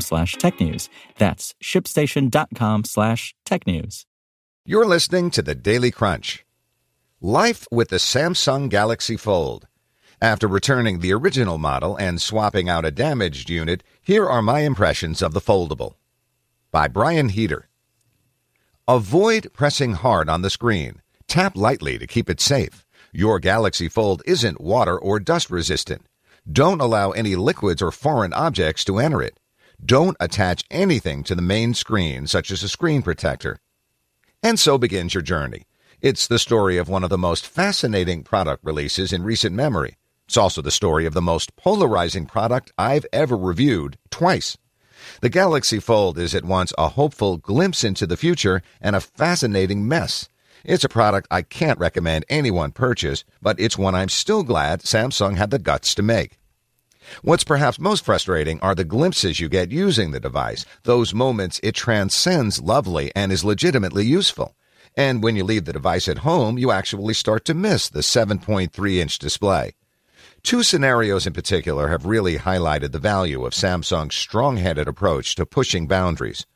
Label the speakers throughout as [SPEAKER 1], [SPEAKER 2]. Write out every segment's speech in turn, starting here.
[SPEAKER 1] slash tech news. That's shipstation.com slash tech news.
[SPEAKER 2] You're listening to the Daily Crunch. Life with the Samsung Galaxy Fold. After returning the original model and swapping out a damaged unit, here are my impressions of the foldable. By Brian Heater. Avoid pressing hard on the screen. Tap lightly to keep it safe. Your Galaxy Fold isn't water or dust resistant. Don't allow any liquids or foreign objects to enter it. Don't attach anything to the main screen, such as a screen protector. And so begins your journey. It's the story of one of the most fascinating product releases in recent memory. It's also the story of the most polarizing product I've ever reviewed twice. The Galaxy Fold is at once a hopeful glimpse into the future and a fascinating mess. It's a product I can't recommend anyone purchase, but it's one I'm still glad Samsung had the guts to make. What's perhaps most frustrating are the glimpses you get using the device, those moments it transcends lovely and is legitimately useful. And when you leave the device at home, you actually start to miss the 7.3 inch display. Two scenarios in particular have really highlighted the value of Samsung's strong headed approach to pushing boundaries.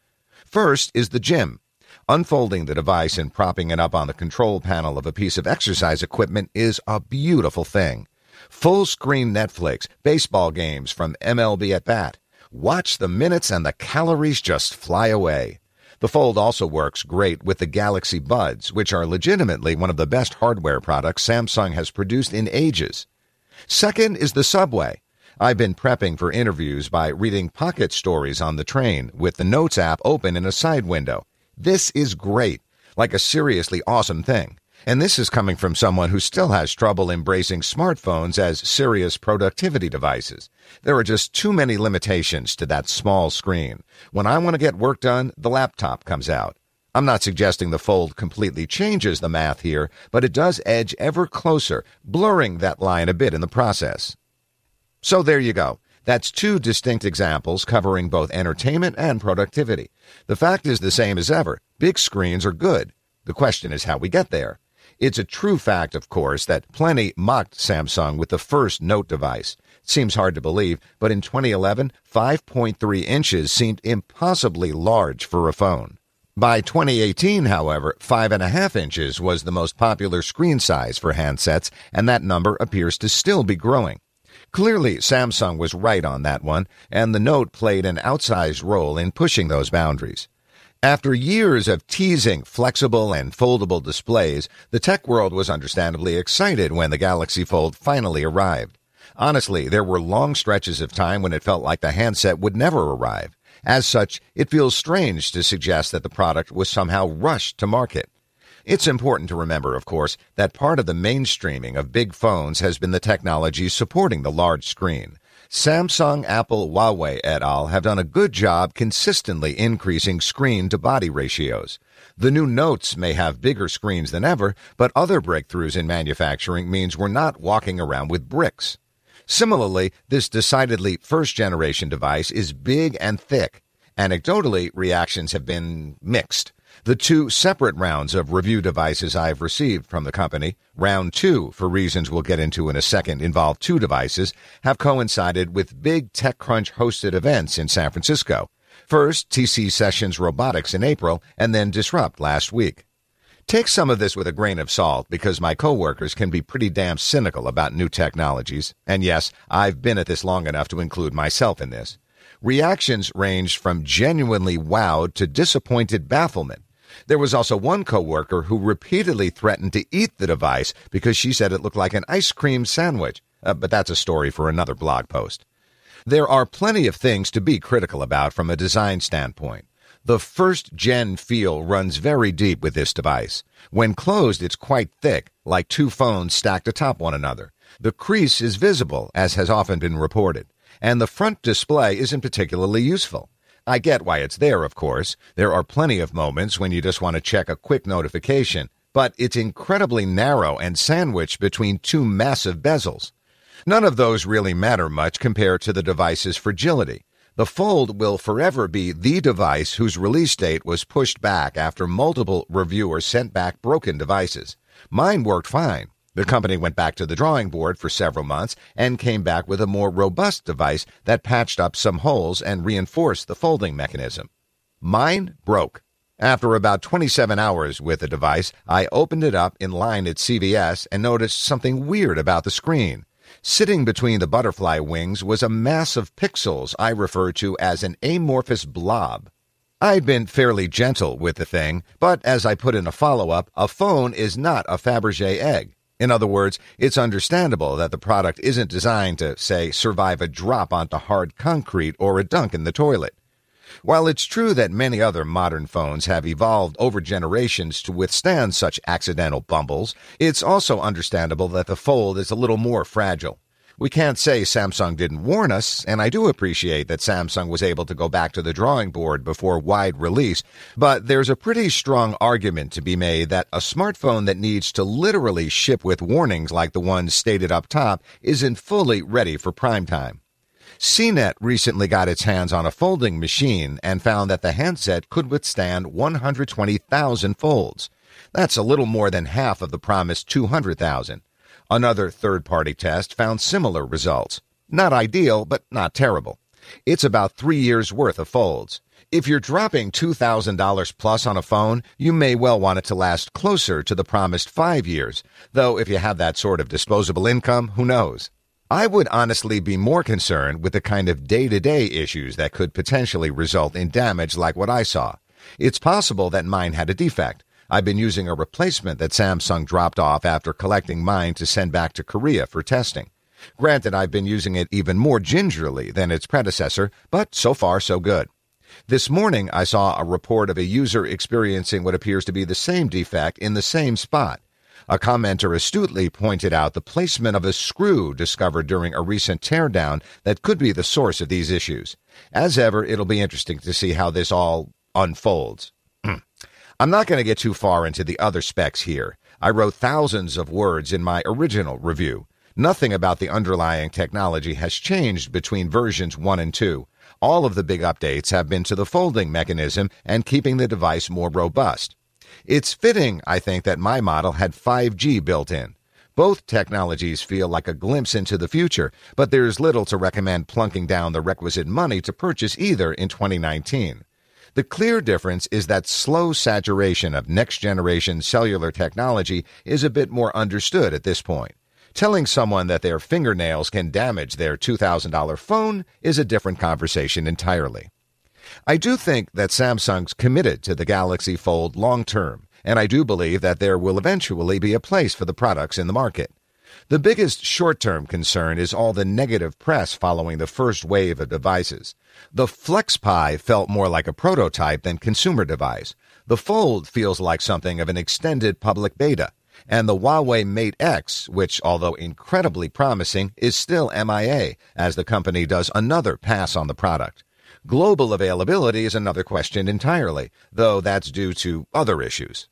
[SPEAKER 2] First is the gym. Unfolding the device and propping it up on the control panel of a piece of exercise equipment is a beautiful thing. Full screen Netflix, baseball games from MLB at bat. Watch the minutes and the calories just fly away. The Fold also works great with the Galaxy Buds, which are legitimately one of the best hardware products Samsung has produced in ages. Second is the Subway. I've been prepping for interviews by reading pocket stories on the train with the Notes app open in a side window. This is great, like a seriously awesome thing. And this is coming from someone who still has trouble embracing smartphones as serious productivity devices. There are just too many limitations to that small screen. When I want to get work done, the laptop comes out. I'm not suggesting the Fold completely changes the math here, but it does edge ever closer, blurring that line a bit in the process. So there you go. That's two distinct examples covering both entertainment and productivity. The fact is the same as ever. Big screens are good. The question is how we get there. It's a true fact, of course, that plenty mocked Samsung with the first Note device. Seems hard to believe, but in 2011, 5.3 inches seemed impossibly large for a phone. By 2018, however, 5.5 inches was the most popular screen size for handsets, and that number appears to still be growing. Clearly, Samsung was right on that one, and the Note played an outsized role in pushing those boundaries. After years of teasing flexible and foldable displays, the tech world was understandably excited when the Galaxy Fold finally arrived. Honestly, there were long stretches of time when it felt like the handset would never arrive. As such, it feels strange to suggest that the product was somehow rushed to market. It's important to remember, of course, that part of the mainstreaming of big phones has been the technology supporting the large screen. Samsung, Apple, Huawei et al. have done a good job consistently increasing screen to body ratios. The new Notes may have bigger screens than ever, but other breakthroughs in manufacturing means we're not walking around with bricks. Similarly, this decidedly first generation device is big and thick. Anecdotally, reactions have been mixed. The two separate rounds of review devices I've received from the company, round two, for reasons we'll get into in a second, involve two devices, have coincided with big TechCrunch hosted events in San Francisco. First, TC Sessions Robotics in April, and then Disrupt last week. Take some of this with a grain of salt because my coworkers can be pretty damn cynical about new technologies. And yes, I've been at this long enough to include myself in this. Reactions ranged from genuinely wowed to disappointed bafflement. There was also one coworker who repeatedly threatened to eat the device because she said it looked like an ice cream sandwich. Uh, but that's a story for another blog post. There are plenty of things to be critical about from a design standpoint. The first gen feel runs very deep with this device. When closed, it's quite thick, like two phones stacked atop one another. The crease is visible, as has often been reported, and the front display isn't particularly useful. I get why it's there, of course. There are plenty of moments when you just want to check a quick notification, but it's incredibly narrow and sandwiched between two massive bezels. None of those really matter much compared to the device's fragility. The Fold will forever be the device whose release date was pushed back after multiple reviewers sent back broken devices. Mine worked fine. The company went back to the drawing board for several months and came back with a more robust device that patched up some holes and reinforced the folding mechanism. Mine broke. After about 27 hours with the device, I opened it up in line at CVS and noticed something weird about the screen. Sitting between the butterfly wings was a mass of pixels I refer to as an amorphous blob. I'd been fairly gentle with the thing, but as I put in a follow up, a phone is not a Fabergé egg. In other words, it's understandable that the product isn't designed to, say, survive a drop onto hard concrete or a dunk in the toilet. While it's true that many other modern phones have evolved over generations to withstand such accidental bumbles, it's also understandable that the Fold is a little more fragile. We can't say Samsung didn't warn us, and I do appreciate that Samsung was able to go back to the drawing board before wide release, but there's a pretty strong argument to be made that a smartphone that needs to literally ship with warnings like the ones stated up top isn't fully ready for prime time. CNET recently got its hands on a folding machine and found that the handset could withstand 120,000 folds. That's a little more than half of the promised 200,000. Another third party test found similar results. Not ideal, but not terrible. It's about three years worth of folds. If you're dropping $2,000 plus on a phone, you may well want it to last closer to the promised five years, though if you have that sort of disposable income, who knows? I would honestly be more concerned with the kind of day to day issues that could potentially result in damage like what I saw. It's possible that mine had a defect. I've been using a replacement that Samsung dropped off after collecting mine to send back to Korea for testing. Granted, I've been using it even more gingerly than its predecessor, but so far so good. This morning, I saw a report of a user experiencing what appears to be the same defect in the same spot. A commenter astutely pointed out the placement of a screw discovered during a recent teardown that could be the source of these issues. As ever, it'll be interesting to see how this all unfolds. I'm not going to get too far into the other specs here. I wrote thousands of words in my original review. Nothing about the underlying technology has changed between versions 1 and 2. All of the big updates have been to the folding mechanism and keeping the device more robust. It's fitting, I think, that my model had 5G built in. Both technologies feel like a glimpse into the future, but there's little to recommend plunking down the requisite money to purchase either in 2019. The clear difference is that slow saturation of next generation cellular technology is a bit more understood at this point. Telling someone that their fingernails can damage their $2,000 phone is a different conversation entirely. I do think that Samsung's committed to the Galaxy Fold long term, and I do believe that there will eventually be a place for the products in the market. The biggest short term concern is all the negative press following the first wave of devices. The FlexPai felt more like a prototype than consumer device. The Fold feels like something of an extended public beta. And the Huawei Mate X, which, although incredibly promising, is still MIA, as the company does another pass on the product. Global availability is another question entirely, though that's due to other issues.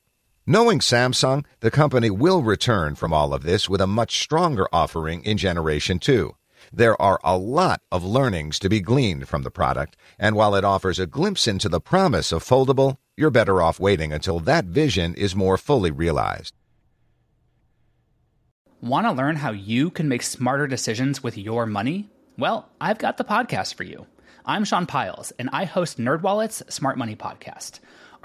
[SPEAKER 2] Knowing Samsung, the company will return from all of this with a much stronger offering in Generation 2. There are a lot of learnings to be gleaned from the product, and while it offers a glimpse into the promise of foldable, you're better off waiting until that vision is more fully realized.
[SPEAKER 3] Want to learn how you can make smarter decisions with your money? Well, I've got the podcast for you. I'm Sean Pyles, and I host NerdWallet's Smart Money Podcast.